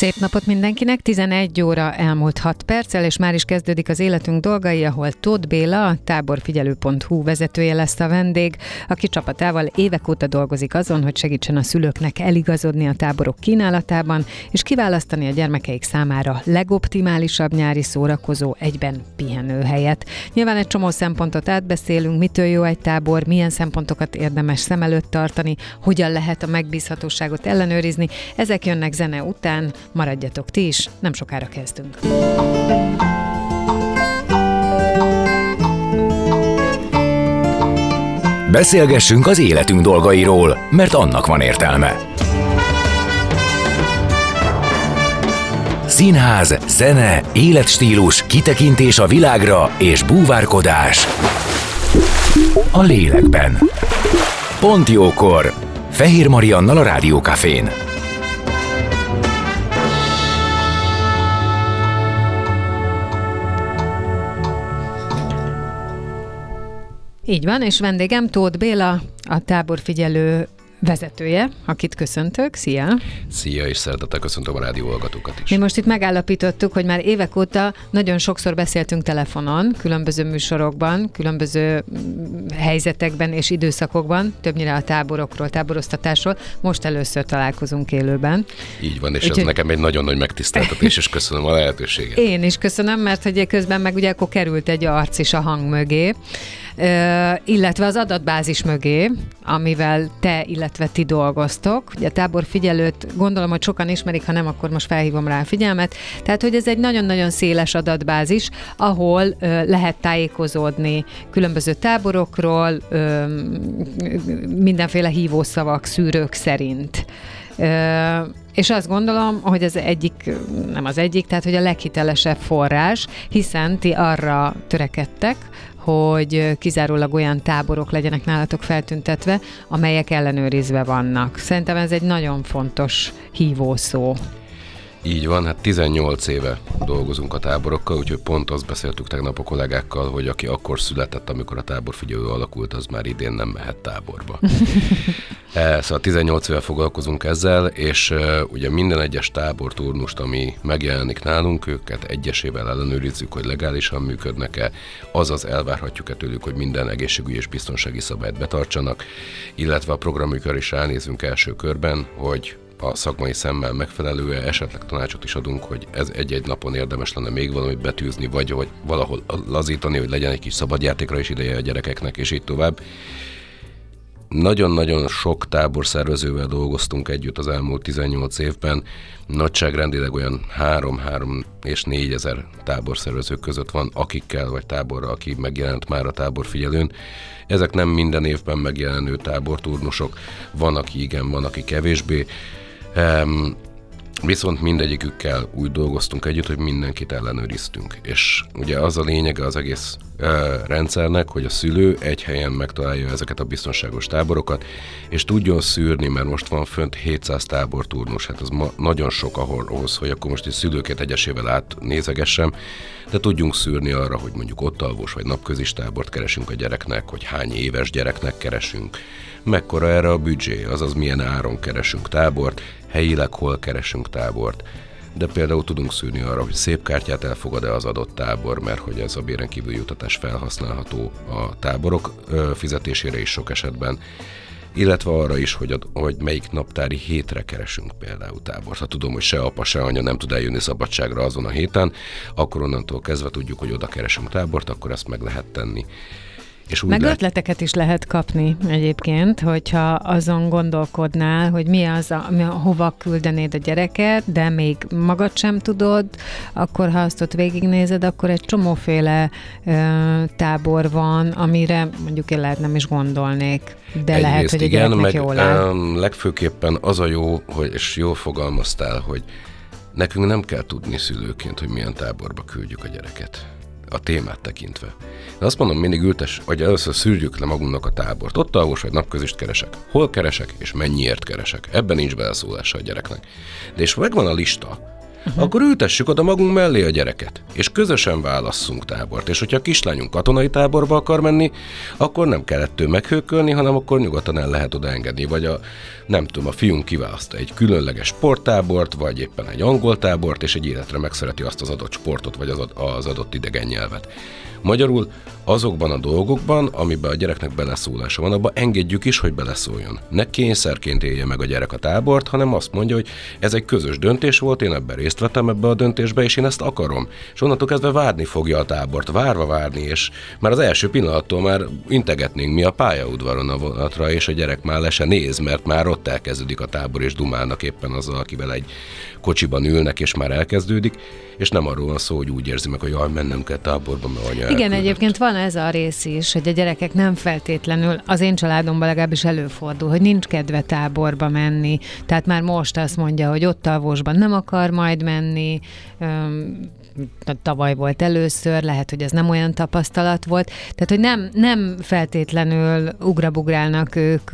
Szép napot mindenkinek, 11 óra elmúlt 6 perccel, és már is kezdődik az életünk dolgai, ahol Tóth Béla, a táborfigyelő.hu vezetője lesz a vendég, aki csapatával évek óta dolgozik azon, hogy segítsen a szülőknek eligazodni a táborok kínálatában, és kiválasztani a gyermekeik számára legoptimálisabb nyári szórakozó egyben pihenő helyet. Nyilván egy csomó szempontot átbeszélünk, mitől jó egy tábor, milyen szempontokat érdemes szem előtt tartani, hogyan lehet a megbízhatóságot ellenőrizni. Ezek jönnek zene után, Maradjatok ti is, nem sokára kezdünk. Beszélgessünk az életünk dolgairól, mert annak van értelme. Színház, zene, életstílus, kitekintés a világra és búvárkodás. A lélekben. Pont jókor. Fehér Mariannal a Rádiókafén. Így van, és vendégem Tóth Béla, a táborfigyelő vezetője, akit köszöntök. Szia! Szia, és szeretettel köszöntöm a rádió hallgatókat is. Mi most itt megállapítottuk, hogy már évek óta nagyon sokszor beszéltünk telefonon, különböző műsorokban, különböző mm, helyzetekben és időszakokban, többnyire a táborokról, táboroztatásról. Most először találkozunk élőben. Így van, és Úgy, ez nekem egy nagyon nagy megtiszteltetés, és köszönöm a lehetőséget. Én is köszönöm, mert hogy közben meg ugye akkor került egy arc is a hang mögé illetve az adatbázis mögé, amivel te, illetve ti dolgoztok. Ugye a tábor figyelőt gondolom, hogy sokan ismerik, ha nem, akkor most felhívom rá a figyelmet. Tehát, hogy ez egy nagyon-nagyon széles adatbázis, ahol ö, lehet tájékozódni különböző táborokról, ö, mindenféle hívószavak, szűrők szerint. Ö, és azt gondolom, hogy az egyik, nem az egyik, tehát hogy a leghitelesebb forrás, hiszen ti arra törekedtek, hogy kizárólag olyan táborok legyenek nálatok feltüntetve, amelyek ellenőrizve vannak. Szerintem ez egy nagyon fontos hívószó. Így van, hát 18 éve dolgozunk a táborokkal, úgyhogy pont azt beszéltük tegnap a kollégákkal, hogy aki akkor született, amikor a táborfigyelő alakult, az már idén nem mehet táborba. e, szóval 18 éve foglalkozunk ezzel, és e, ugye minden egyes táborturnust, ami megjelenik nálunk, őket egyesével ellenőrizzük, hogy legálisan működnek-e, azaz elvárhatjuk-e tőlük, hogy minden egészségügyi és biztonsági szabályt betartsanak, illetve a programjukra is ránézünk első körben, hogy a szakmai szemmel megfelelő, esetleg tanácsot is adunk, hogy ez egy-egy napon érdemes lenne még valamit betűzni, vagy hogy valahol lazítani, hogy legyen egy kis szabadjátékra is ideje a gyerekeknek, és így tovább. Nagyon-nagyon sok táborszervezővel dolgoztunk együtt az elmúlt 18 évben. Nagyságrendileg olyan 3-3 és 4 ezer táborszervezők között van, akikkel vagy táborra, aki megjelent már a táborfigyelőn. Ezek nem minden évben megjelenő táborturnusok, van, aki igen, van, aki kevésbé. Um, viszont mindegyikükkel úgy dolgoztunk együtt, hogy mindenkit ellenőriztünk. És ugye az a lényege az egész uh, rendszernek, hogy a szülő egy helyen megtalálja ezeket a biztonságos táborokat, és tudjon szűrni, mert most van fönt 700 táborturnus, hát az ma nagyon sok ahhoz, hogy akkor most egy szülőket egyesével átnézegessem, de tudjunk szűrni arra, hogy mondjuk ott alvos vagy napközis tábort keresünk a gyereknek, hogy hány éves gyereknek keresünk, mekkora erre a büdzsé, azaz milyen áron keresünk tábort, helyileg hol keresünk tábort. De például tudunk szűrni arra, hogy szép kártyát elfogad-e az adott tábor, mert hogy ez a béren kívül jutatás felhasználható a táborok fizetésére is sok esetben illetve arra is, hogy, a, hogy melyik naptári hétre keresünk például tábort. Ha tudom, hogy se apa, se anya nem tud eljönni szabadságra azon a héten, akkor onnantól kezdve tudjuk, hogy oda keresünk tábort, akkor ezt meg lehet tenni És úgy Meg lehet, ötleteket is lehet kapni egyébként, hogyha azon gondolkodnál, hogy mi az, a, mi, hova küldenéd a gyereket, de még magad sem tudod, akkor ha azt ott végignézed, akkor egy csomóféle ö, tábor van, amire mondjuk én lehet nem is gondolnék, de Egyrészt lehet, hogy igen, meg jól áll. legfőképpen az a jó, hogy, és jól fogalmaztál, hogy nekünk nem kell tudni szülőként, hogy milyen táborba küldjük a gyereket a témát tekintve. De azt mondom, mindig ültes, hogy először szűrjük le magunknak a tábort. Ott alvos vagy napközist keresek. Hol keresek, és mennyiért keresek. Ebben nincs beleszólása a gyereknek. De és megvan a lista, Uh-huh. Akkor ültessük oda magunk mellé a gyereket, és közösen válasszunk tábort. És hogyha a kislányunk katonai táborba akar menni, akkor nem kell ettől meghőkölni, hanem akkor nyugodtan el lehet oda engedni. Vagy a, nem tudom, a fiunk kiválaszta egy különleges sporttábort, vagy éppen egy angol tábort, és egy életre megszereti azt az adott sportot, vagy az, az adott idegen nyelvet. Magyarul azokban a dolgokban, amiben a gyereknek beleszólása van, abban engedjük is, hogy beleszóljon. Ne kényszerként élje meg a gyerek a tábort, hanem azt mondja, hogy ez egy közös döntés volt, én ebben részt vettem ebbe a döntésbe, és én ezt akarom. És onnantól kezdve várni fogja a tábort, várva várni, és már az első pillanattól már integetnénk mi a pályaudvaron a vonatra, és a gyerek már le se néz, mert már ott elkezdődik a tábor, és dumálnak éppen azzal, akivel egy kocsiban ülnek, és már elkezdődik, és nem arról van szó, hogy úgy érzi meg, hogy jaj, mennem kell táborba, mert anya Igen, elküldött. egyébként van ez a rész is, hogy a gyerekek nem feltétlenül, az én családomban legalábbis előfordul, hogy nincs kedve táborba menni. Tehát már most azt mondja, hogy ott alvosban nem akar majd menni, tavaly volt először, lehet, hogy ez nem olyan tapasztalat volt. Tehát, hogy nem, nem feltétlenül ugrabugrálnak ők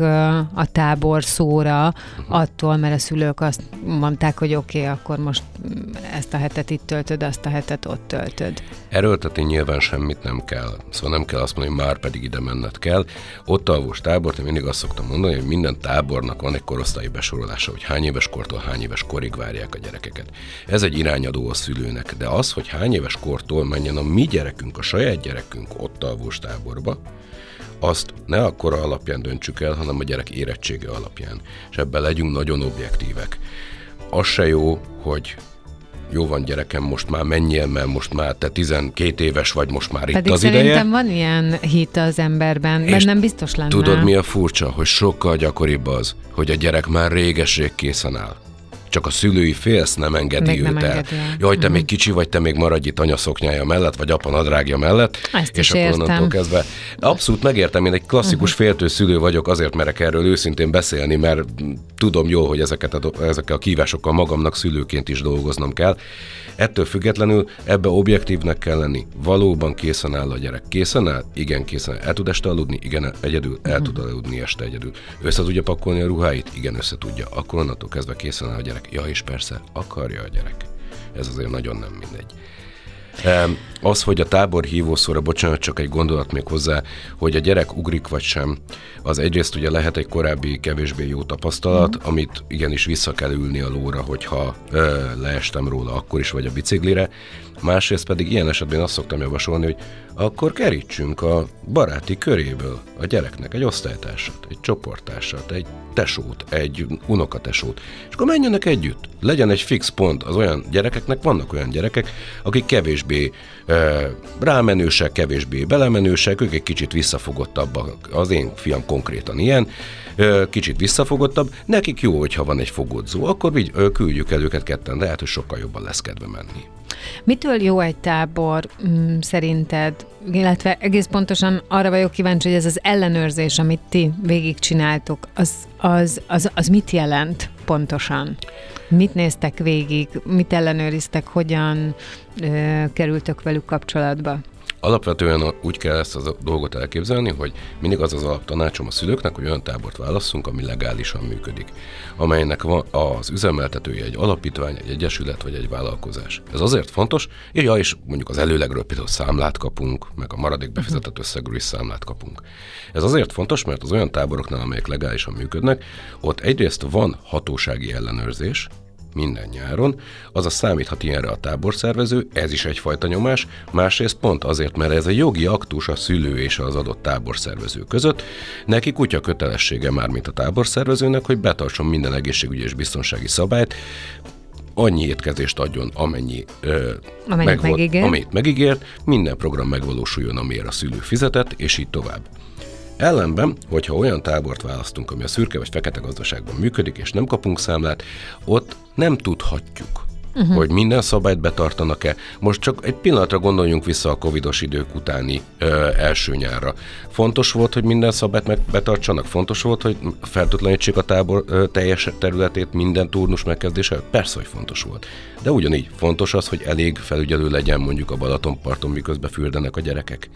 a tábor szóra attól, mert a szülők azt mondták, hogy oké, okay, akkor most ezt a hetet itt töltöd, azt a hetet ott töltöd. Erőltetni nyilván semmit nem kell. Szóval nem kell azt mondani, hogy már pedig ide menned kell. Ott alvós tábort, én mindig azt szoktam mondani, hogy minden tábornak van egy korosztályi besorolása, hogy hány éves kortól hány éves korig várják a gyerekeket. Ez egy irányadó a szülőnek, de az, hogy hány éves kortól menjen a mi gyerekünk, a saját gyerekünk ott alvós táborba, azt ne akkora alapján döntsük el, hanem a gyerek érettsége alapján. És ebben legyünk nagyon objektívek. Az se jó, hogy jó van gyerekem, most már menjél, mert most már te 12 éves vagy, most már itt Pedig az szerintem ideje. van ilyen hit az emberben, És bennem biztos lenne. Tudod, mi a furcsa? Hogy sokkal gyakoribb az, hogy a gyerek már réges-rég készen áll. Csak a szülői félsz nem engedi Még őt nem el. engedi el. Mhm. Jaj, te még kicsi vagy, te még maradj itt anya szoknyája mellett, vagy apa nadrágja mellett. Ezt és akkor értem. onnantól kezdve. Abszolút megértem, én egy klasszikus Mhm. uh-huh. féltő szülő vagyok, azért merek erről őszintén beszélni, mert tudom jól, hogy ezeket a, ezekkel a kívásokkal magamnak szülőként is dolgoznom kell. Ettől függetlenül ebbe objektívnek kell lenni. Valóban készen áll a gyerek. Készen áll? Igen, készen áll. El tud este aludni? Igen, egyedül. El tud aludni este egyedül. Össze tudja pakolni a ruháit? Igen, össze tudja. Akkor onnantól kezdve készen áll a gyerek. Ja, és persze, akarja a gyerek. Ez azért nagyon nem mindegy. Az, hogy a tábor hívószóra, bocsánat, csak egy gondolat még hozzá, hogy a gyerek ugrik vagy sem, az egyrészt ugye lehet egy korábbi kevésbé jó tapasztalat, mm. amit igenis vissza kell ülni a lóra, hogyha ö, leestem róla akkor is, vagy a biciklire. Másrészt pedig ilyen esetben azt szoktam javasolni, hogy akkor kerítsünk a baráti köréből a gyereknek egy osztálytársat, egy csoporttársat, egy tesót, egy unokatesót, és akkor menjenek együtt. Legyen egy fix pont az olyan gyerekeknek, vannak olyan gyerekek, akik kevésbé rámenősek, kevésbé belemenősek, ők egy kicsit visszafogottabbak. Az én fiam konkrétan ilyen, kicsit visszafogottabb, nekik jó, hogyha van egy fogodzó, akkor ö, küldjük el őket ketten, lehet, hogy sokkal jobban lesz kedve menni. Mitől jó egy tábor mm, szerinted? Illetve egész pontosan arra vagyok kíváncsi, hogy ez az ellenőrzés, amit ti végigcsináltok, az, az, az, az mit jelent pontosan? Mit néztek végig? Mit ellenőriztek? Hogyan kerültök velük kapcsolatba? Alapvetően úgy kell ezt a dolgot elképzelni, hogy mindig az az alaptanácsom a szülőknek, hogy olyan tábort válasszunk, ami legálisan működik, amelynek van az üzemeltetője egy alapítvány, egy egyesület vagy egy vállalkozás. Ez azért fontos, ja, és mondjuk az előlegről például számlát kapunk, meg a maradék befizetett összegről is számlát kapunk. Ez azért fontos, mert az olyan táboroknál, amelyek legálisan működnek, ott egyrészt van hatósági ellenőrzés, minden nyáron, azaz számíthat ilyenre a táborszervező, ez is egyfajta nyomás, másrészt pont azért, mert ez a jogi aktus a szülő és az adott táborszervező között, neki kutya kötelessége már, mint a táborszervezőnek, hogy betartson minden egészségügyi és biztonsági szabályt, annyi étkezést adjon, amennyi ö, Amennyit megígér. amit megígért, minden program megvalósuljon, amiért a szülő fizetett, és így tovább. Ellenben, hogyha olyan tábort választunk, ami a szürke vagy fekete gazdaságban működik, és nem kapunk számlát, ott nem tudhatjuk, uh-huh. hogy minden szabályt betartanak-e. Most csak egy pillanatra gondoljunk vissza a covidos idők utáni ö, első nyárra. Fontos volt, hogy minden szabályt meg betartsanak? Fontos volt, hogy feltutlanítsék a tábor ö, teljes területét minden turnus megkezdése? Persze, hogy fontos volt. De ugyanígy fontos az, hogy elég felügyelő legyen mondjuk a Balatonparton, miközben fürdenek a gyerekek.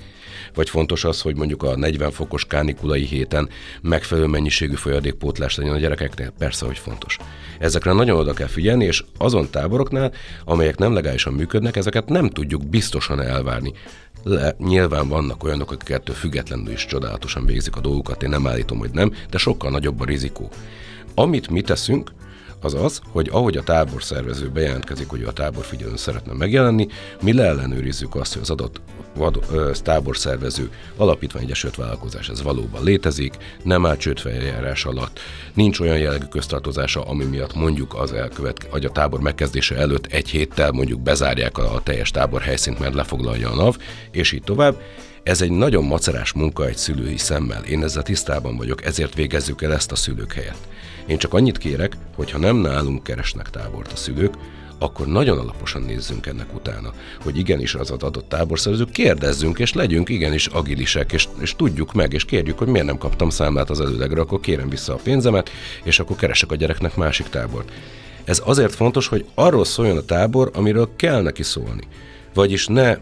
Vagy fontos az, hogy mondjuk a 40 fokos kánikulai héten megfelelő mennyiségű folyadékpótlás legyen a gyerekeknek? Persze, hogy fontos. Ezekre nagyon oda kell figyelni, és azon táboroknál, amelyek nem legálisan működnek, ezeket nem tudjuk biztosan elvárni. Le, nyilván vannak olyanok, akik ettől függetlenül is csodálatosan végzik a dolgukat, én nem állítom, hogy nem, de sokkal nagyobb a rizikó. Amit mi teszünk, az az, hogy ahogy a tábor szervező bejelentkezik, hogy a tábor figyelőn szeretne megjelenni, mi leellenőrizzük azt, hogy az adott vad, ö, táborszervező alapítvány egyesült vállalkozás ez valóban létezik, nem áll csődfeljárás alatt, nincs olyan jellegű köztartozása, ami miatt mondjuk az elkövet, vagy a tábor megkezdése előtt egy héttel mondjuk bezárják a, a teljes tábor helyszínt, mert lefoglalja a NAV, és így tovább. Ez egy nagyon macerás munka egy szülői szemmel. Én ezzel tisztában vagyok, ezért végezzük el ezt a szülők helyett. Én csak annyit kérek, hogy ha nem nálunk keresnek tábort a szülők, akkor nagyon alaposan nézzünk ennek utána, hogy igenis az adott táborszerző, kérdezzünk, és legyünk igenis agilisek, és, és tudjuk meg, és kérjük, hogy miért nem kaptam számlát az előlegre, akkor kérem vissza a pénzemet, és akkor keresek a gyereknek másik tábort. Ez azért fontos, hogy arról szóljon a tábor, amiről kell neki szólni. Vagyis ne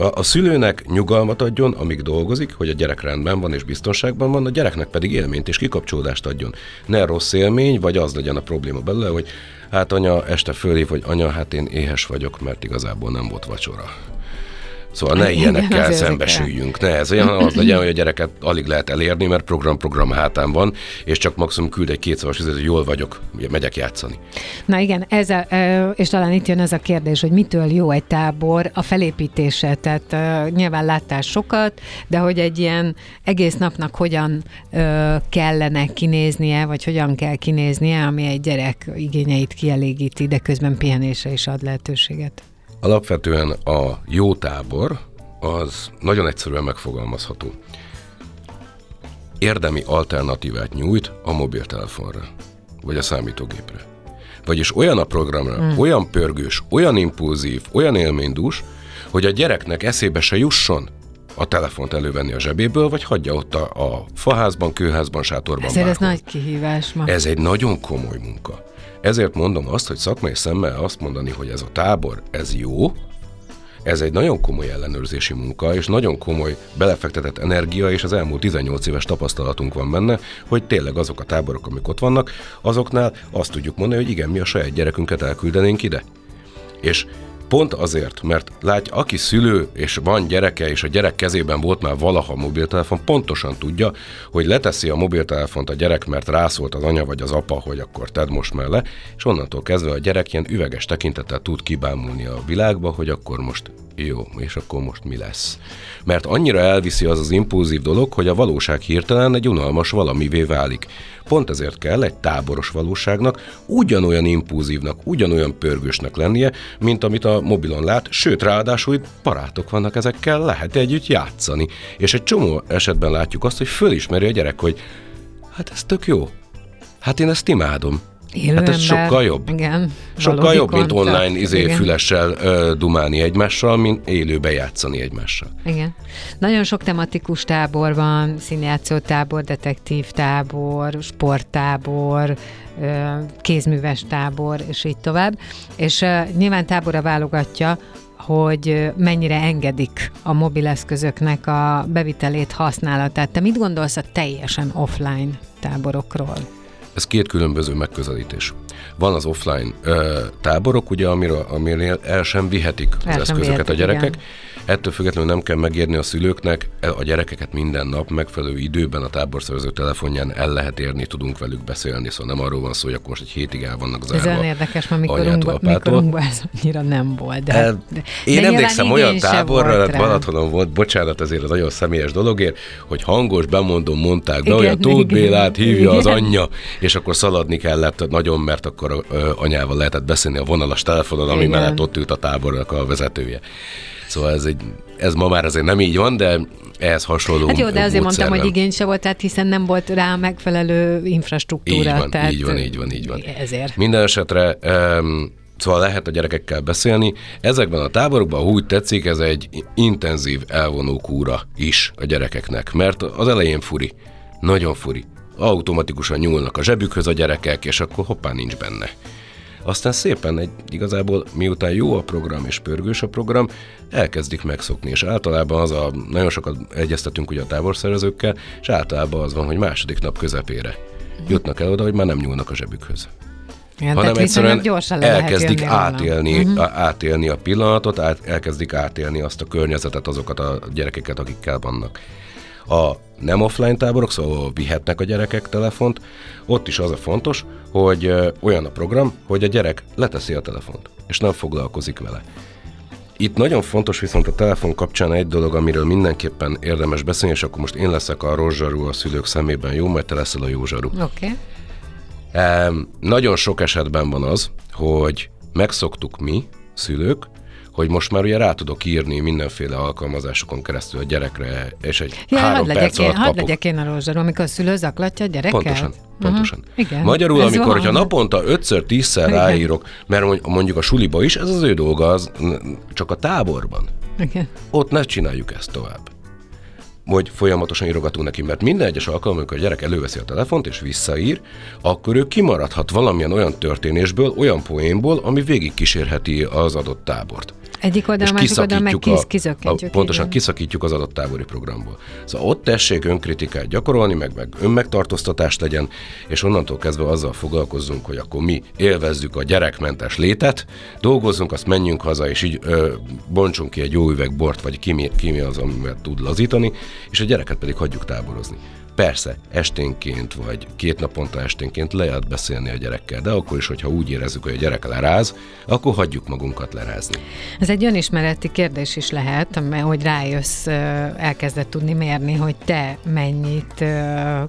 a, a szülőnek nyugalmat adjon, amíg dolgozik, hogy a gyerek rendben van és biztonságban van, a gyereknek pedig élményt és kikapcsolódást adjon. Ne rossz élmény, vagy az legyen a probléma belőle, hogy hát anya este fölhív, hogy anya, hát én éhes vagyok, mert igazából nem volt vacsora. Szóval ne ilyenekkel azért szembesüljünk. Ne, ez olyan az legyen, hogy a gyereket alig lehet elérni, mert program-program hátán van, és csak maximum küld egy kétszavas üzlet, hogy jól vagyok, megyek játszani. Na igen, ez a, és talán itt jön ez a kérdés, hogy mitől jó egy tábor a felépítése. Tehát nyilván láttál sokat, de hogy egy ilyen egész napnak hogyan kellene kinéznie, vagy hogyan kell kinéznie, ami egy gyerek igényeit kielégíti, de közben pihenésre is ad lehetőséget. Alapvetően a jó tábor az nagyon egyszerűen megfogalmazható. Érdemi alternatívát nyújt a mobiltelefonra, vagy a számítógépre. Vagyis olyan a programra, hmm. olyan pörgős, olyan impulzív, olyan élménydús, hogy a gyereknek eszébe se jusson a telefont elővenni a zsebéből, vagy hagyja ott a, a faházban, kőházban, sátorban. Ezért ez bárhol. nagy kihívás ma. Ez egy nagyon komoly munka. Ezért mondom azt, hogy szakmai szemmel azt mondani, hogy ez a tábor, ez jó, ez egy nagyon komoly ellenőrzési munka, és nagyon komoly belefektetett energia, és az elmúlt 18 éves tapasztalatunk van benne, hogy tényleg azok a táborok, amik ott vannak, azoknál azt tudjuk mondani, hogy igen, mi a saját gyerekünket elküldenénk ide. És Pont azért, mert látj, aki szülő és van gyereke, és a gyerek kezében volt már valaha mobiltelefon, pontosan tudja, hogy leteszi a mobiltelefont a gyerek, mert rászólt az anya vagy az apa, hogy akkor tedd most le, és onnantól kezdve a gyerek ilyen üveges tekintettel tud kibámulni a világba, hogy akkor most jó, és akkor most mi lesz. Mert annyira elviszi az az impulzív dolog, hogy a valóság hirtelen egy unalmas valamivé válik. Pont ezért kell egy táboros valóságnak ugyanolyan impulzívnak, ugyanolyan pörgősnek lennie, mint amit a mobilon lát, sőt, ráadásul itt barátok vannak ezekkel, lehet együtt játszani. És egy csomó esetben látjuk azt, hogy fölismeri a gyerek, hogy hát ez tök jó. Hát én ezt imádom. Élő hát ez ember, sokkal jobb. Igen. Sokkal jobb, mint online izé igen. fülessel ö, dumálni egymással, mint élőbe játszani egymással. Igen. Nagyon sok tematikus tábor van, színjátszó tábor, detektív tábor, sporttábor, ö, kézműves tábor, és így tovább. És ö, nyilván tábora válogatja, hogy mennyire engedik a mobileszközöknek a bevitelét, használatát. Te mit gondolsz a teljesen offline táborokról? Ez két különböző megközelítés. Van az offline ö, táborok, ugye, amiről, amiről el sem vihetik az El sem eszközöket a vihetik, gyerekek. igen. Ettől függetlenül nem kell megérni a szülőknek, e, a gyerekeket minden nap megfelelő időben a táborszervező telefonján el lehet érni, tudunk velük beszélni, szóval nem arról van szó, hogy akkor most egy hétig el vannak zárva. Ez olyan érdekes, mert mikorunkban, mikorunkban ez annyira nem volt. De, El, de, én de emlékszem olyan táborra, volt. Balatonon volt, bocsánat ezért a nagyon személyes dologért, hogy hangos bemondom mondták be, Igen, olyan Tóth. Bélát hívja az Igen. anyja, és akkor szaladni kellett nagyon, mert akkor anyával lehetett beszélni a vonalas telefonon, ami Igen. mellett ott ült a tábornak a vezetője. Szóval ez, egy, ez ma már azért nem így van, de ehhez hasonló Hát jó, de azért mondtam, hogy igény se volt, tehát hiszen nem volt rá megfelelő infrastruktúra. Így van, tehát így van, így van, így van. Ezért. Minden esetre um, Szóval lehet a gyerekekkel beszélni. Ezekben a táborokban, úgy tetszik, ez egy intenzív elvonó kúra is a gyerekeknek, mert az elején furi, nagyon furi. Automatikusan nyúlnak a zsebükhöz a gyerekek, és akkor hoppá nincs benne. Aztán szépen egy, igazából miután jó a program és pörgős a program, elkezdik megszokni, és általában az a, nagyon sokat egyeztetünk ugye a táborszervezőkkel, és általában az van, hogy második nap közepére jutnak el oda, hogy már nem nyúlnak a zsebükhöz Igen, hanem egyszerűen gyorsan elkezdik átélni, uh-huh. átélni a pillanatot, át, elkezdik átélni azt a környezetet, azokat a gyerekeket, akikkel vannak. A nem offline táborok, szóval vihetnek a gyerekek telefont, ott is az a fontos, hogy olyan a program, hogy a gyerek leteszi a telefont, és nem foglalkozik vele. Itt nagyon fontos viszont a telefon kapcsán egy dolog, amiről mindenképpen érdemes beszélni, és akkor most én leszek a rozsarú a szülők szemében, jó, majd te leszel a jó zsaru. Oké. Okay. Um, nagyon sok esetben van az, hogy megszoktuk mi, szülők, hogy most már ugye rá tudok írni mindenféle alkalmazásokon keresztül a gyerekre, és egy Ja, három hadd legyek, perc én, alatt hadd kapok. legyek én a rózsarú, amikor a szülő zaklatja a gyereket? Pontosan, pontosan. Uh-huh. Igen. Magyarul, Ez amikor, van. hogyha naponta ötször, tízszer Igen. ráírok, mert mond- mondjuk a suliba is, ez az ő dolga, az csak a táborban. Igen. Ott ne csináljuk ezt tovább. Hogy folyamatosan írogatunk neki, mert minden egyes alkalom, amikor a gyerek előveszi a telefont és visszaír, akkor ő kimaradhat valamilyen olyan történésből, olyan poénból, ami végig kísérheti az adott tábort. Egyik oldalon, másik oldalon meg kiszakítjuk kisz, a, a, kizökkentjük. pontosan igen. kiszakítjuk az adott tábori programból. Szóval ott tessék önkritikát gyakorolni, meg, meg önmegtartóztatást legyen, és onnantól kezdve azzal foglalkozzunk, hogy akkor mi élvezzük a gyerekmentes létet, dolgozzunk, azt menjünk haza, és így ö, bontsunk ki egy jó üveg bort, vagy ki mi, ki mi az, amivel tud lazítani, és a gyereket pedig hagyjuk táborozni. Persze, esténként vagy két naponta esténként lehet beszélni a gyerekkel, de akkor is, hogyha úgy érezzük, hogy a gyerek leráz, akkor hagyjuk magunkat lerázni. Ez egy önismereti kérdés is lehet, am- hogy rájössz, elkezded tudni mérni, hogy te mennyit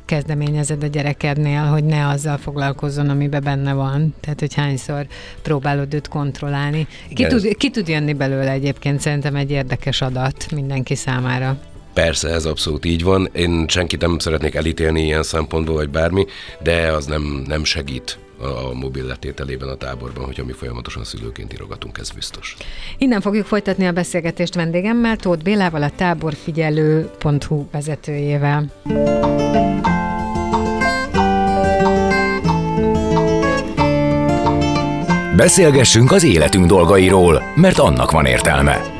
kezdeményezed a gyerekednél, hogy ne azzal foglalkozzon, amiben benne van. Tehát, hogy hányszor próbálod őt kontrollálni. Ki Igen, tud, ki tud jönni belőle egyébként, szerintem egy érdekes adat mindenki számára. Persze, ez abszolút így van. Én senkit nem szeretnék elítélni ilyen szempontból, vagy bármi, de az nem, nem segít a, mobil letételében a táborban, hogyha mi folyamatosan szülőként írogatunk, ez biztos. Innen fogjuk folytatni a beszélgetést vendégemmel, Tóth Bélával, a táborfigyelő.hu vezetőjével. Beszélgessünk az életünk dolgairól, mert annak van értelme.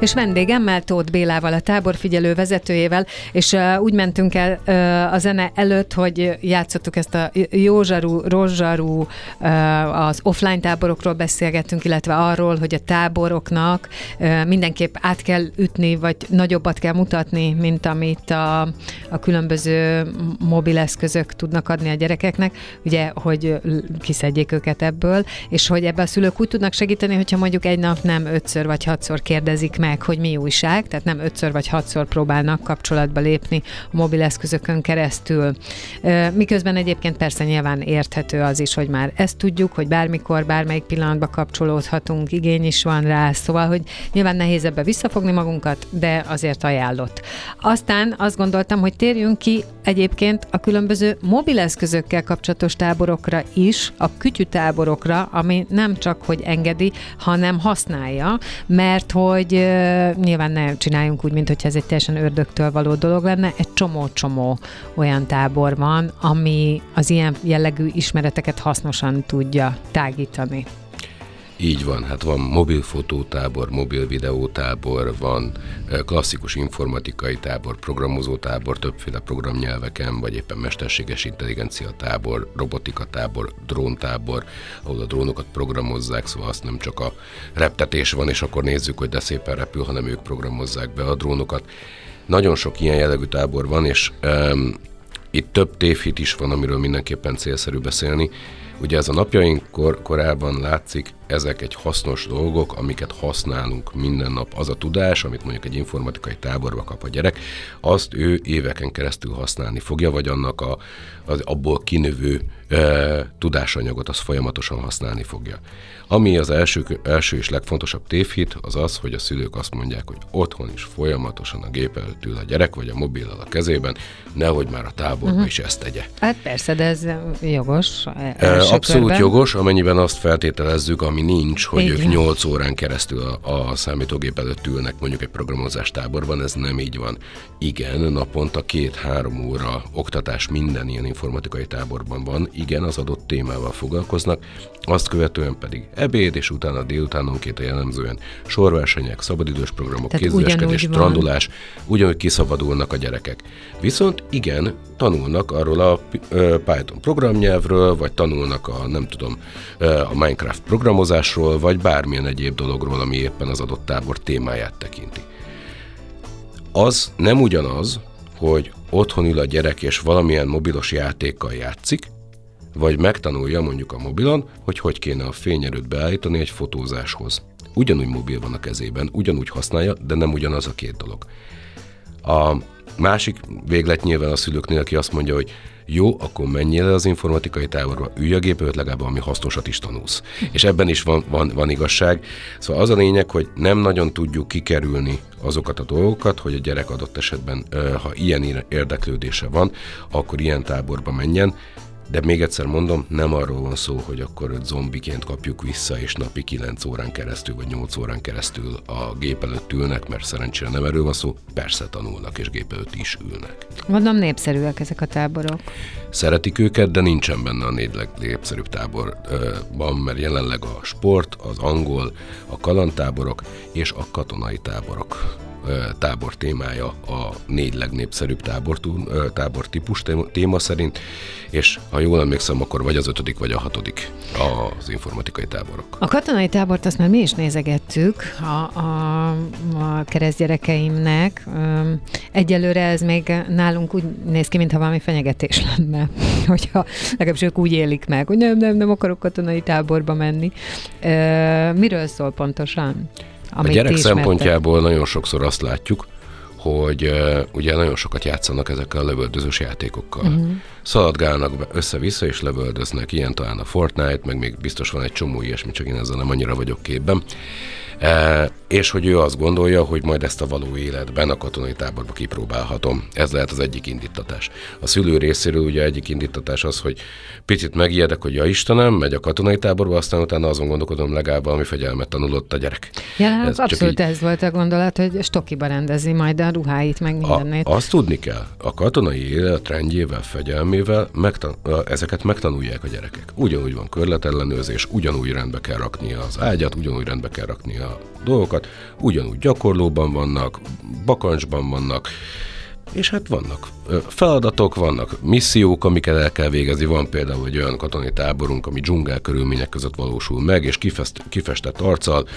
És vendégemmel Tóth Bélával, a táborfigyelő vezetőjével, és uh, úgy mentünk el uh, a zene előtt, hogy játszottuk ezt a józsarú, rozsarú, uh, az offline táborokról beszélgettünk, illetve arról, hogy a táboroknak uh, mindenképp át kell ütni, vagy nagyobbat kell mutatni, mint amit a, a különböző mobileszközök tudnak adni a gyerekeknek, ugye, hogy kiszedjék őket ebből, és hogy ebbe a szülők úgy tudnak segíteni, hogyha mondjuk egy nap nem ötször vagy hatszor kérdezik meg, hogy mi újság, tehát nem ötször vagy hatszor próbálnak kapcsolatba lépni a mobileszközökön keresztül. Miközben egyébként persze nyilván érthető az is, hogy már ezt tudjuk, hogy bármikor, bármelyik pillanatban kapcsolódhatunk, igény is van rá, szóval, hogy nyilván nehéz ebbe visszafogni magunkat, de azért ajánlott. Aztán azt gondoltam, hogy térjünk ki egyébként a különböző mobileszközökkel kapcsolatos táborokra is, a kütyütáborokra, ami nem csak hogy engedi, hanem használja, mert hogy nyilván ne csináljunk úgy, mint hogyha ez egy teljesen ördögtől való dolog lenne, egy csomó-csomó olyan tábor van, ami az ilyen jellegű ismereteket hasznosan tudja tágítani. Így van, hát van mobil fotótábor, mobil videótábor, van klasszikus informatikai tábor, programozó tábor, többféle programnyelveken, vagy éppen mesterséges intelligencia tábor, robotika tábor, dróntábor, ahol a drónokat programozzák, szóval azt nem csak a reptetés van, és akkor nézzük, hogy de szépen repül, hanem ők programozzák be a drónokat. Nagyon sok ilyen jellegű tábor van, és um, itt több tévhit is van, amiről mindenképpen célszerű beszélni. Ugye ez a napjaink kor, korában látszik, ezek egy hasznos dolgok, amiket használunk minden nap. Az a tudás, amit mondjuk egy informatikai táborba kap a gyerek, azt ő éveken keresztül használni fogja, vagy annak a, az abból kinövő e, tudásanyagot azt folyamatosan használni fogja. Ami az első, első és legfontosabb tévhit, az az, hogy a szülők azt mondják, hogy otthon is folyamatosan a gép előtt ül a gyerek, vagy a mobillal a kezében, nehogy már a táborba uh-huh. is ezt tegye. Hát persze, de ez jogos. Abszolút körben. jogos, amennyiben azt feltételezzük, ami nincs, hogy így ők 8 órán keresztül a, a számítógép előtt ülnek mondjuk egy programozás táborban, ez nem így van. Igen, naponta két-három óra oktatás minden ilyen informatikai táborban van, igen, az adott témával foglalkoznak, azt követően pedig ebéd, és utána délutánonként a jellemzően sorversenyek, szabadidős programok, kézügyeskedés, strandolás, ugyanúgy kiszabadulnak a gyerekek. Viszont igen, tanulnak arról a Python programnyelvről, vagy tanulnak a, nem tudom, a Minecraft programozásról, vagy bármilyen egyéb dologról, ami éppen az adott tábor témáját tekinti. Az nem ugyanaz, hogy otthon ül a gyerek és valamilyen mobilos játékkal játszik, vagy megtanulja mondjuk a mobilon, hogy hogy kéne a fényerőt beállítani egy fotózáshoz. Ugyanúgy mobil van a kezében, ugyanúgy használja, de nem ugyanaz a két dolog. A másik véglet nyilván a szülőknél, aki azt mondja, hogy jó, akkor menjél el az informatikai táborba, ülj a gép legalább ami hasznosat is tanulsz. És ebben is van, van, van igazság. Szóval az a lényeg, hogy nem nagyon tudjuk kikerülni azokat a dolgokat, hogy a gyerek adott esetben, ha ilyen érdeklődése van, akkor ilyen táborba menjen, de még egyszer mondom, nem arról van szó, hogy akkor őt zombiként kapjuk vissza, és napi 9 órán keresztül, vagy 8 órán keresztül a gép előtt ülnek, mert szerencsére nem erről van szó, persze tanulnak, és gép előtt is ülnek. Mondom, népszerűek ezek a táborok. Szeretik őket, de nincsen benne a négy legnépszerűbb táborban, mert jelenleg a sport, az angol, a kalandtáborok és a katonai táborok tábor témája a négy legnépszerűbb tábor, tábor típus téma szerint, és ha jól emlékszem, akkor vagy az ötödik, vagy a hatodik az informatikai táborok. A katonai tábort azt már mi is nézegettük a, a, a keresztgyerekeimnek. Egyelőre ez még nálunk úgy néz ki, mintha valami fenyegetés lenne, hogyha legalábbis ők úgy élik meg, hogy nem, nem, nem akarok katonai táborba menni. Miről szól pontosan? A gyerek szempontjából nagyon sokszor azt látjuk, hogy uh, ugye nagyon sokat játszanak ezekkel a lövöldözős játékokkal. Uh-huh. Szaladgálnak össze-vissza és lövöldöznek, ilyen talán a Fortnite, meg még biztos van egy csomó ilyesmi, csak én ezzel nem annyira vagyok képben. E, és hogy ő azt gondolja, hogy majd ezt a való életben a katonai táborba kipróbálhatom. Ez lehet az egyik indítatás. A szülő részéről ugye egyik indítatás az, hogy picit megijedek, hogy ja Istenem, megy a katonai táborba, aztán utána azon gondolkodom, legalább valami fegyelmet tanulott a gyerek. Ja, ez hát abszolút így... ez volt a gondolat, hogy stokiba rendezi majd a ruháit, meg mindennét. A, azt tudni kell, a katonai élet rendjével, fegyelmével megtan- ezeket megtanulják a gyerekek. Ugyanúgy van körletellenőrzés, ugyanúgy rendbe kell rakni az ágyat, ugyanúgy rendbe kell rakni a dolgokat, ugyanúgy gyakorlóban vannak, bakancsban vannak, és hát vannak feladatok, vannak missziók, amiket el kell végezni. Van például egy olyan katonai táborunk, ami dzsungel körülmények között valósul meg, és kifest, kifestett arccal,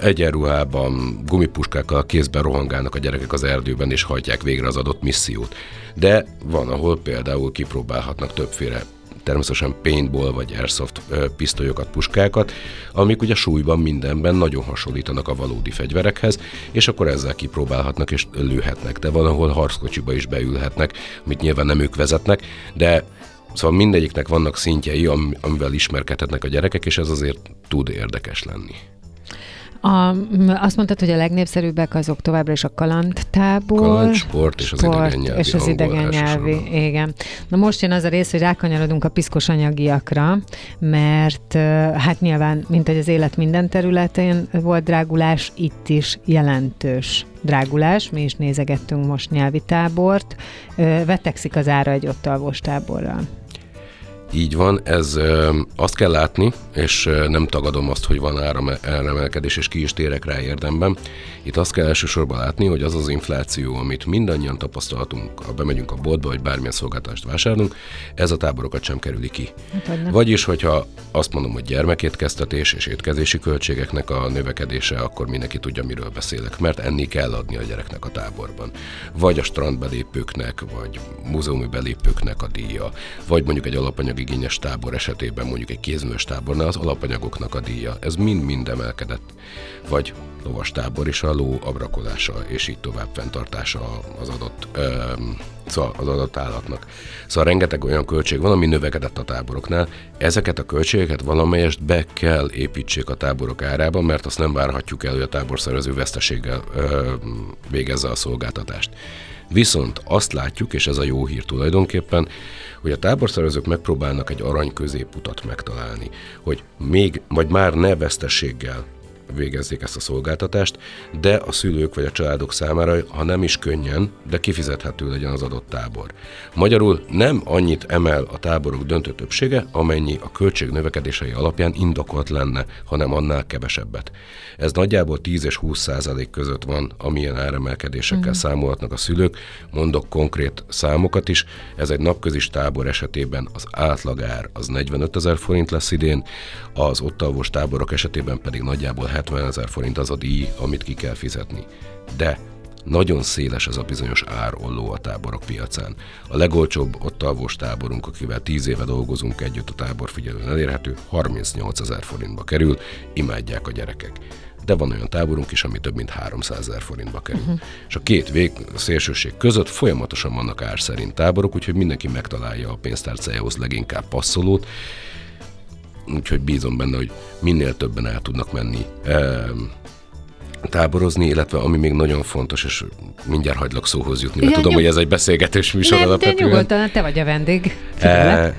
egyenruhában, gumipuskákkal kézben rohangálnak a gyerekek az erdőben, és hajtják végre az adott missziót. De van, ahol például kipróbálhatnak többféle természetesen paintball vagy airsoft pisztolyokat, puskákat, amik ugye súlyban mindenben nagyon hasonlítanak a valódi fegyverekhez, és akkor ezzel kipróbálhatnak és lőhetnek. De van, ahol harckocsiba is beülhetnek, amit nyilván nem ők vezetnek, de Szóval mindegyiknek vannak szintjei, amivel ismerkedhetnek a gyerekek, és ez azért tud érdekes lenni. A, azt mondtad, hogy a legnépszerűbbek azok továbbra is a kalandtábor. Kaland, sport és az idegen nyelvi. És az idegen nyelvi, igen. Na most jön az a rész, hogy rákanyarodunk a piszkos anyagiakra, mert hát nyilván, mint hogy az élet minden területén volt drágulás, itt is jelentős drágulás, mi is nézegettünk most nyelvi tábort. Vetekszik az ára egy ott alvós táborral. Így van, ez ö, azt kell látni, és ö, nem tagadom azt, hogy van áram, áremelkedés, és ki is térek rá érdemben. Itt azt kell elsősorban látni, hogy az az infláció, amit mindannyian tapasztaltunk, ha bemegyünk a boltba, vagy bármilyen szolgáltást vásárolunk, ez a táborokat sem kerüli ki. Hát, Vagyis, hogyha azt mondom, hogy gyermekétkeztetés és étkezési költségeknek a növekedése, akkor mindenki tudja, miről beszélek, mert enni kell adni a gyereknek a táborban. Vagy a strandbelépőknek, vagy múzeumi belépőknek a díja, vagy mondjuk egy alapanyagigényes tábor esetében, mondjuk egy kézműves tábornál az alapanyagoknak a díja. Ez mind-mind emelkedett. Vagy lovas tábor is a ló abrakolása, és így tovább fenntartása az adott öm, szóval az adott állatnak. Szóval rengeteg olyan költség van, ami növekedett a táboroknál. Ezeket a költségeket valamelyest be kell építsék a táborok árába, mert azt nem várhatjuk el, hogy a táborszervező veszteséggel ö, végezze a szolgáltatást. Viszont azt látjuk, és ez a jó hír tulajdonképpen, hogy a táborszervezők megpróbálnak egy arany középutat megtalálni, hogy még, vagy már ne veszteséggel végezzék ezt a szolgáltatást, de a szülők vagy a családok számára, ha nem is könnyen, de kifizethető legyen az adott tábor. Magyarul nem annyit emel a táborok döntő többsége, amennyi a költség növekedései alapján indokolt lenne, hanem annál kevesebbet. Ez nagyjából 10 és 20 százalék között van, amilyen áremelkedésekkel mm. számolhatnak a szülők. Mondok konkrét számokat is. Ez egy napközis tábor esetében az átlagár az 45 ezer forint lesz idén, az ott alvos táborok esetében pedig nagyjából 70 ezer forint az a díj, amit ki kell fizetni. De nagyon széles ez a bizonyos árolló a táborok piacán. A legolcsóbb ott alvós táborunk, akivel 10 éve dolgozunk együtt a táborfigyelőn elérhető, 38 ezer forintba kerül, imádják a gyerekek de van olyan táborunk is, ami több mint 300 ezer forintba kerül. Uh-huh. És a két vég a szélsőség között folyamatosan vannak ár szerint táborok, úgyhogy mindenki megtalálja a pénztárcájához leginkább passzolót, úgyhogy bízom benne, hogy minél többen el tudnak menni táborozni, illetve ami még nagyon fontos, és mindjárt hagylak szóhoz jutni, mert ja, tudom, nyug... hogy ez egy beszélgetős műsor Nem, alapvetően. De nyugodtan, te vagy a vendég. E,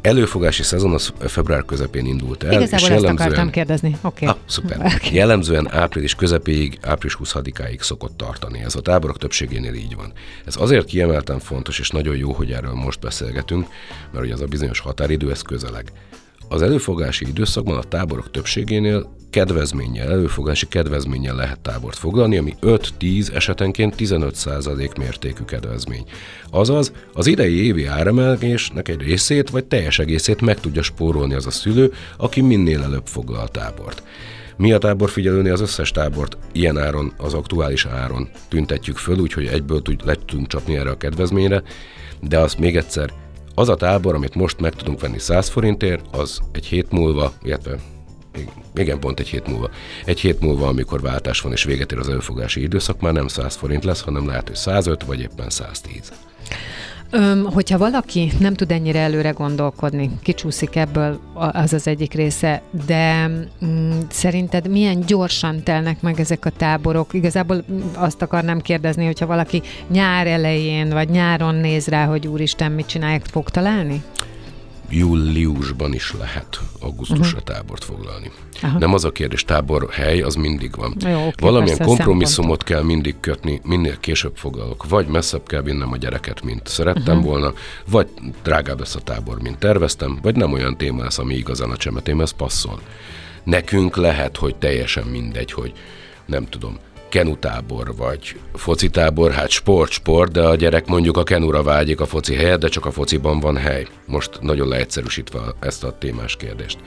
előfogási szezon az február közepén indult el. Igazából és jellemzően, ezt akartam kérdezni. Okay. Ah, szuper. Okay. Jellemzően április közepéig, április 20-áig szokott tartani. Ez a táborok többségénél így van. Ez azért kiemelten fontos, és nagyon jó, hogy erről most beszélgetünk, mert ugye az a bizonyos határidő, ez közeleg. Az előfogási időszakban a táborok többségénél kedvezménnyel, előfogási kedvezménnyel lehet tábort foglalni, ami 5-10 esetenként 15% mértékű kedvezmény. Azaz, az idei évi áremelésnek egy részét vagy teljes egészét meg tudja spórolni az a szülő, aki minél előbb foglal tábort. Mi a táborfigyelőnél az összes tábort ilyen áron, az aktuális áron tüntetjük föl, úgyhogy egyből tud, le tudunk csapni erre a kedvezményre, de azt még egyszer az a tábor, amit most meg tudunk venni 100 forintért, az egy hét múlva, illetve igen, pont egy hét múlva. Egy hét múlva, amikor váltás van és véget ér az előfogási időszak, már nem 100 forint lesz, hanem lehet, hogy 105 vagy éppen 110. Öm, hogyha valaki nem tud ennyire előre gondolkodni, kicsúszik ebből az az egyik része, de mm, szerinted milyen gyorsan telnek meg ezek a táborok? Igazából azt akarnám kérdezni, hogyha valaki nyár elején vagy nyáron néz rá, hogy úristen, mit csinálják, fog találni? Júliusban is lehet augusztusra uh-huh. tábort foglalni. Aha. Nem az a kérdés, tábor hely, az mindig van. Jó, okay, Valamilyen kompromisszumot kell mindig kötni, minél később foglalok. Vagy messzebb kell vinnem a gyereket, mint szerettem uh-huh. volna, vagy drágább lesz a tábor, mint terveztem, vagy nem olyan téma lesz, ami igazán a csemetémhez passzol. Nekünk lehet, hogy teljesen mindegy, hogy nem tudom, kenutábor vagy focitábor, hát sport, sport, de a gyerek mondjuk a kenura vágyik a foci helyet, de csak a fociban van hely. Most nagyon leegyszerűsítve ezt a témás kérdést.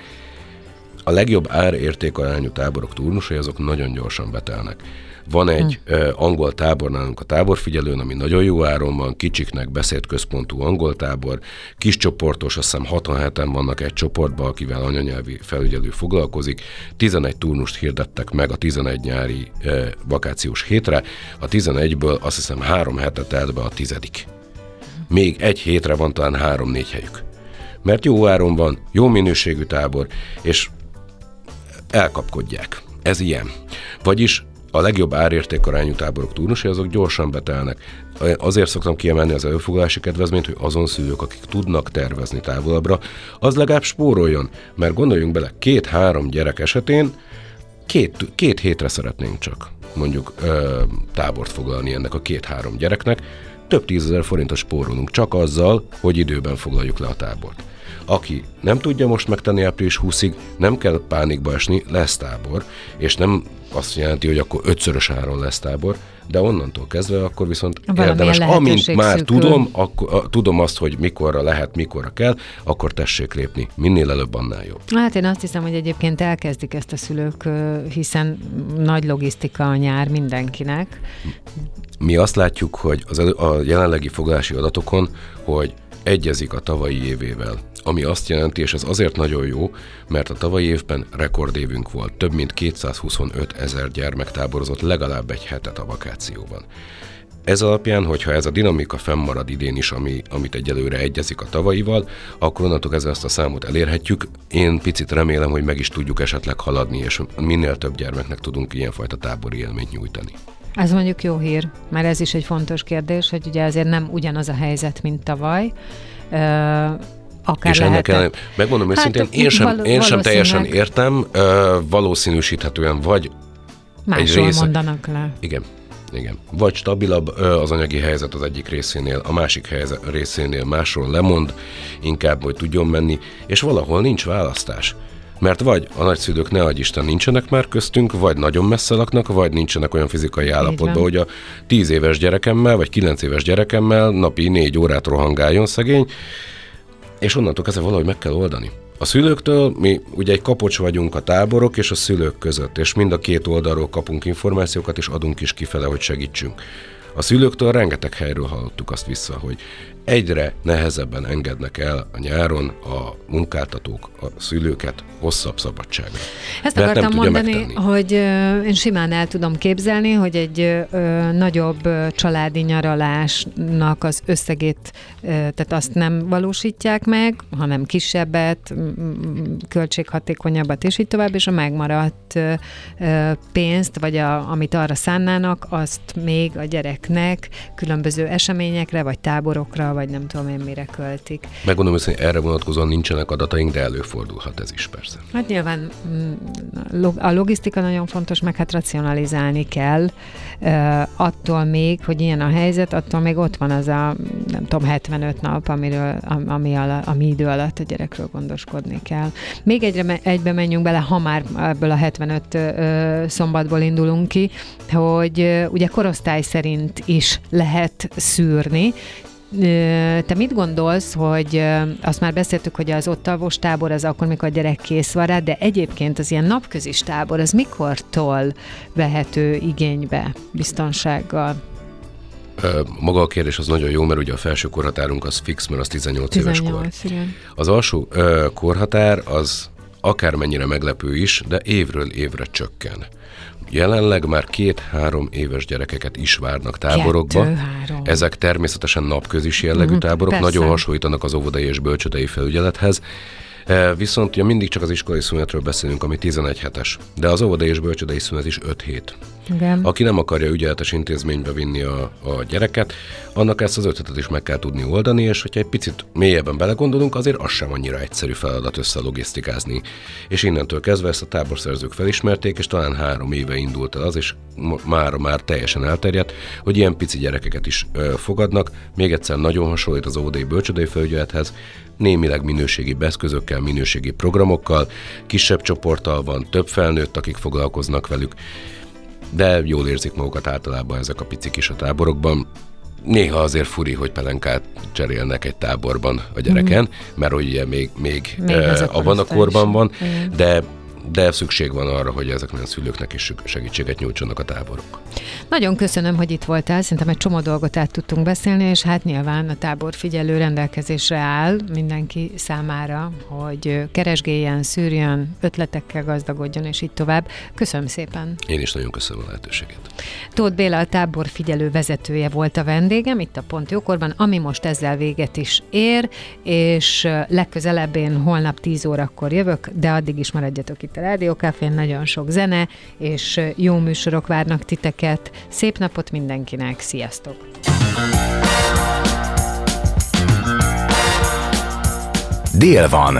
A legjobb ár-értékarányú táborok turnusai azok nagyon gyorsan betelnek. Van egy hm. uh, angol tábor nálunk a táborfigyelőn, ami nagyon jó áron van, kicsiknek beszédközpontú angol tábor, kis csoportos, azt hiszem 67-en vannak egy csoportban, akivel anyanyelvi felügyelő foglalkozik. 11 turnust hirdettek meg a 11 nyári uh, vakációs hétre, a 11-ből azt hiszem három hetet telt be a tizedik. Még egy hétre van talán három-négy helyük. Mert jó áron van, jó minőségű tábor, és elkapkodják. Ez ilyen. Vagyis a legjobb árértékarányú táborok turnusai azok gyorsan betelnek. Azért szoktam kiemelni az előfoglalási kedvezményt, hogy azon szülők, akik tudnak tervezni távolabbra, az legalább spóroljon, mert gondoljunk bele, két-három gyerek esetén két, két hétre szeretnénk csak mondjuk ö, tábort foglalni ennek a két-három gyereknek, több tízezer forintos spórolunk csak azzal, hogy időben foglaljuk le a tábort. Aki nem tudja most megtenni április 20-ig, nem kell pánikba esni, lesz tábor, és nem azt jelenti, hogy akkor ötszörös áron lesz tábor, de onnantól kezdve akkor viszont Valamilyen érdemes, amint már szűkül. tudom, akkor, a, tudom azt, hogy mikorra lehet, mikorra kell, akkor tessék lépni. Minél előbb, annál jobb. Hát én azt hiszem, hogy egyébként elkezdik ezt a szülők, hiszen nagy logisztika a nyár mindenkinek. Mi azt látjuk, hogy az elő, a jelenlegi foglalási adatokon, hogy egyezik a tavalyi évével. Ami azt jelenti, és ez azért nagyon jó, mert a tavalyi évben rekordévünk volt. Több mint 225 ezer gyermek táborozott legalább egy hetet a vakációban. Ez alapján, hogyha ez a dinamika fennmarad idén is, ami, amit egyelőre egyezik a tavalyival, akkor onnantól kezdve ezt a számot elérhetjük. Én picit remélem, hogy meg is tudjuk esetleg haladni, és minél több gyermeknek tudunk ilyenfajta tábori élményt nyújtani. Ez mondjuk jó hír, mert ez is egy fontos kérdés, hogy ugye azért nem ugyanaz a helyzet, mint tavaly. Akár és ennek ellen, megmondom Hát, őszintén, én sem, én sem teljesen értem, valószínűsíthetően vagy Máshol része- mondanak le. Igen. Igen. Vagy stabilabb az anyagi helyzet az egyik részénél, a másik helyzet, részénél másról lemond, inkább, hogy tudjon menni, és valahol nincs választás. Mert vagy a nagyszülők, ne adj Isten, nincsenek már köztünk, vagy nagyon messze laknak, vagy nincsenek olyan fizikai állapotban, hogy a 10 éves gyerekemmel, vagy 9 éves gyerekemmel napi 4 órát rohangáljon szegény, és onnantól kezdve valahogy meg kell oldani. A szülőktől mi ugye egy kapocs vagyunk a táborok és a szülők között, és mind a két oldalról kapunk információkat, és adunk is kifele, hogy segítsünk. A szülőktől rengeteg helyről hallottuk azt vissza, hogy egyre nehezebben engednek el a nyáron a munkáltatók a szülőket hosszabb szabadságra. Ezt Mert nem akartam mondani, megtenni. hogy én simán el tudom képzelni, hogy egy ö, nagyobb családi nyaralásnak az összegét, ö, tehát azt nem valósítják meg, hanem kisebbet, költséghatékonyabbat, és így tovább, és a megmaradt ö, pénzt, vagy a, amit arra szánnának, azt még a gyereknek különböző eseményekre, vagy táborokra, vagy nem tudom én mire költik. Megmondom őszintén, erre vonatkozóan nincsenek adataink, de előfordulhat ez is persze. Hát nyilván mm, a logisztika nagyon fontos, meg hát racionalizálni kell. Attól még, hogy ilyen a helyzet, attól még ott van az a, nem tudom, 75 nap, amiről, am- ami, ala, ami idő alatt a gyerekről gondoskodni kell. Még egyre egybe menjünk bele, ha már ebből a 75 ö, szombatból indulunk ki, hogy ö, ugye korosztály szerint is lehet szűrni, Te mit gondolsz, hogy azt már beszéltük, hogy az ott alvós tábor az akkor, mikor a gyerek kész van rá, de egyébként az ilyen napközis tábor, az mikortól vehető igénybe biztonsággal? Maga a kérdés az nagyon jó, mert ugye a felső korhatárunk az fix, mert az 18, éves kor. 18, igen. Az alsó korhatár az akármennyire meglepő is, de évről évre csökken. Jelenleg már két-három éves gyerekeket is várnak táborokba. Kettő-három. Ezek természetesen napközis jellegű Mhm, táborok, persze. nagyon hasonlítanak az óvodai és bölcsödei felügyelethez. E, Viszont ugye mindig csak az iskolai szünetről beszélünk, ami 11 hetes, de az óvodai és bölcsödei szünet is 5 hét. Igen. Aki nem akarja ügyeletes intézménybe vinni a, a gyereket, annak ezt az ötletet is meg kell tudni oldani, és hogyha egy picit mélyebben belegondolunk, azért az sem annyira egyszerű feladat összelogisztikázni. És innentől kezdve ezt a táborszerzők felismerték, és talán három éve indult el az, és már már teljesen elterjedt, hogy ilyen pici gyerekeket is ö, fogadnak. Még egyszer nagyon hasonlít az óvodai bölcsödei felügyelethez, némileg minőségi eszközökkel, minőségi programokkal, kisebb csoporttal van, több felnőtt, akik foglalkoznak velük, de jól érzik magukat általában ezek a picik is a táborokban. Néha azért furi, hogy pelenkát cserélnek egy táborban a gyereken, mm. mert ugye még, még, Még eh, abban a korban is. van, Igen. de de szükség van arra, hogy ezeknek a szülőknek is segítséget nyújtsanak a táborok. Nagyon köszönöm, hogy itt voltál, szerintem egy csomó dolgot át tudtunk beszélni, és hát nyilván a tábor figyelő rendelkezésre áll mindenki számára, hogy keresgéljen, szűrjön, ötletekkel gazdagodjon, és így tovább. Köszönöm szépen. Én is nagyon köszönöm a lehetőséget. Tóth Béla, a tábor figyelő vezetője volt a vendégem itt a Pont Jókorban, ami most ezzel véget is ér, és legközelebb én holnap 10 órakor jövök, de addig is maradjatok itt a Rádiókafén, nagyon sok zene, és jó műsorok várnak titeket. Szép napot mindenkinek, sziasztok! Dél van.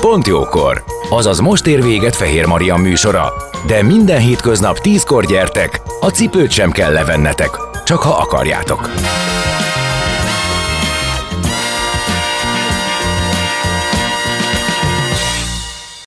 Pont jókor. Azaz most ér véget Fehér Maria műsora. De minden hétköznap tízkor gyertek, a cipőt sem kell levennetek, csak ha akarjátok.